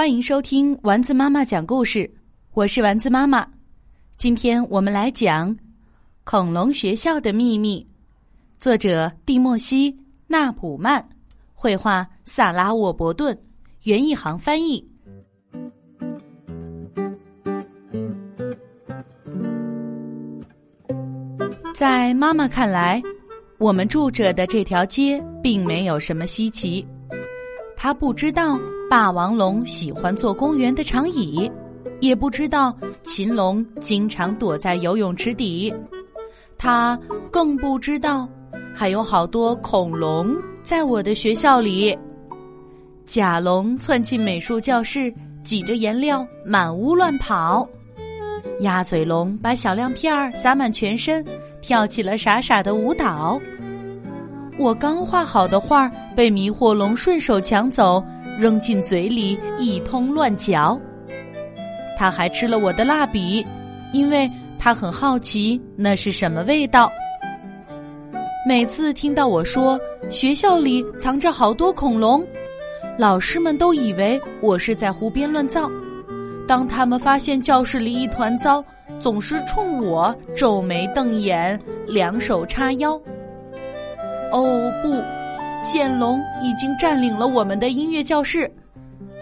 欢迎收听丸子妈妈讲故事，我是丸子妈妈。今天我们来讲《恐龙学校的秘密》，作者蒂莫西·纳普曼，绘画萨拉·沃伯顿，袁一航翻译。在妈妈看来，我们住着的这条街并没有什么稀奇。她不知道。霸王龙喜欢坐公园的长椅，也不知道禽龙经常躲在游泳池底。他更不知道，还有好多恐龙在我的学校里。甲龙窜进美术教室，挤着颜料满屋乱跑。鸭嘴龙把小亮片儿撒满全身，跳起了傻傻的舞蹈。我刚画好的画被迷惑龙顺手抢走。扔进嘴里一通乱嚼，他还吃了我的蜡笔，因为他很好奇那是什么味道。每次听到我说学校里藏着好多恐龙，老师们都以为我是在胡编乱造。当他们发现教室里一团糟，总是冲我皱眉瞪眼，两手叉腰。哦不！剑龙已经占领了我们的音乐教室，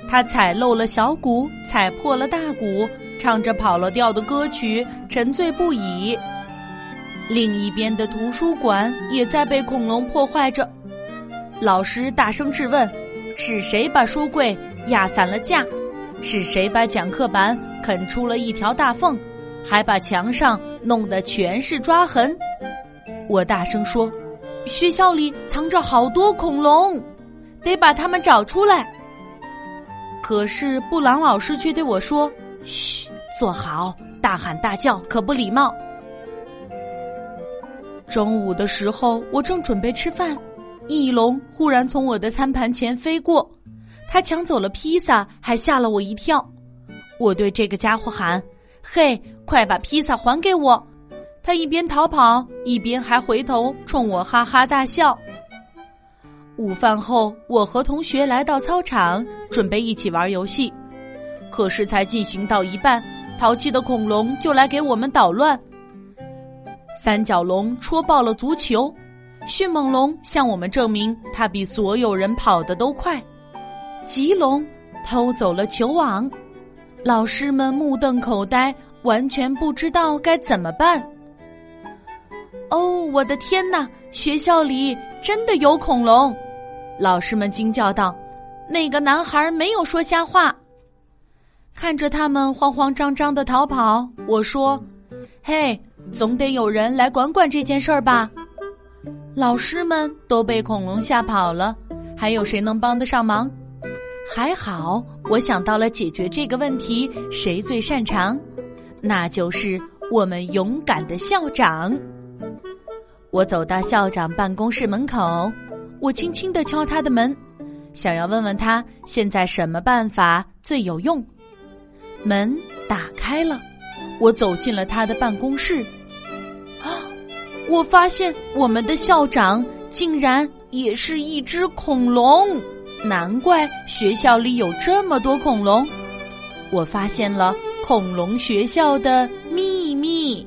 他踩漏了小鼓，踩破了大鼓，唱着跑了调的歌曲，沉醉不已。另一边的图书馆也在被恐龙破坏着。老师大声质问：“是谁把书柜压散了架？是谁把讲课板啃出了一条大缝，还把墙上弄得全是抓痕？”我大声说。学校里藏着好多恐龙，得把它们找出来。可是布朗老师却对我说：“嘘，坐好，大喊大叫可不礼貌。”中午的时候，我正准备吃饭，翼龙忽然从我的餐盘前飞过，他抢走了披萨，还吓了我一跳。我对这个家伙喊：“嘿，快把披萨还给我！”他一边逃跑，一边还回头冲我哈哈大笑。午饭后，我和同学来到操场，准备一起玩游戏。可是才进行到一半，淘气的恐龙就来给我们捣乱。三角龙戳爆了足球，迅猛龙向我们证明它比所有人跑得都快。棘龙偷走了球网，老师们目瞪口呆，完全不知道该怎么办。哦，我的天哪！学校里真的有恐龙！老师们惊叫道：“那个男孩没有说瞎话。”看着他们慌慌张张的逃跑，我说：“嘿，总得有人来管管这件事儿吧？”老师们都被恐龙吓跑了，还有谁能帮得上忙？还好，我想到了解决这个问题谁最擅长，那就是我们勇敢的校长。我走到校长办公室门口，我轻轻的敲他的门，想要问问他现在什么办法最有用。门打开了，我走进了他的办公室。啊！我发现我们的校长竟然也是一只恐龙，难怪学校里有这么多恐龙。我发现了恐龙学校的秘密。